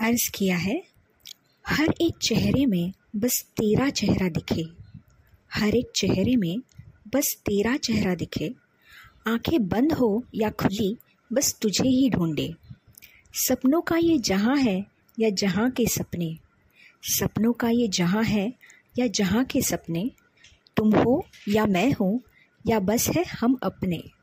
अर्ज़ किया है, हर एक चेहरे में बस तेरा चेहरा दिखे। हर एक चेहरे में बस तेरा चेहरा दिखे। आँखें बंद हो या खुली, बस तुझे ही ढूंढे। सपनों का ये जहाँ है या जहाँ के सपने? सपनों का ये जहाँ है या जहाँ के सपने? तुम हो या मैं हूँ या बस है हम अपने।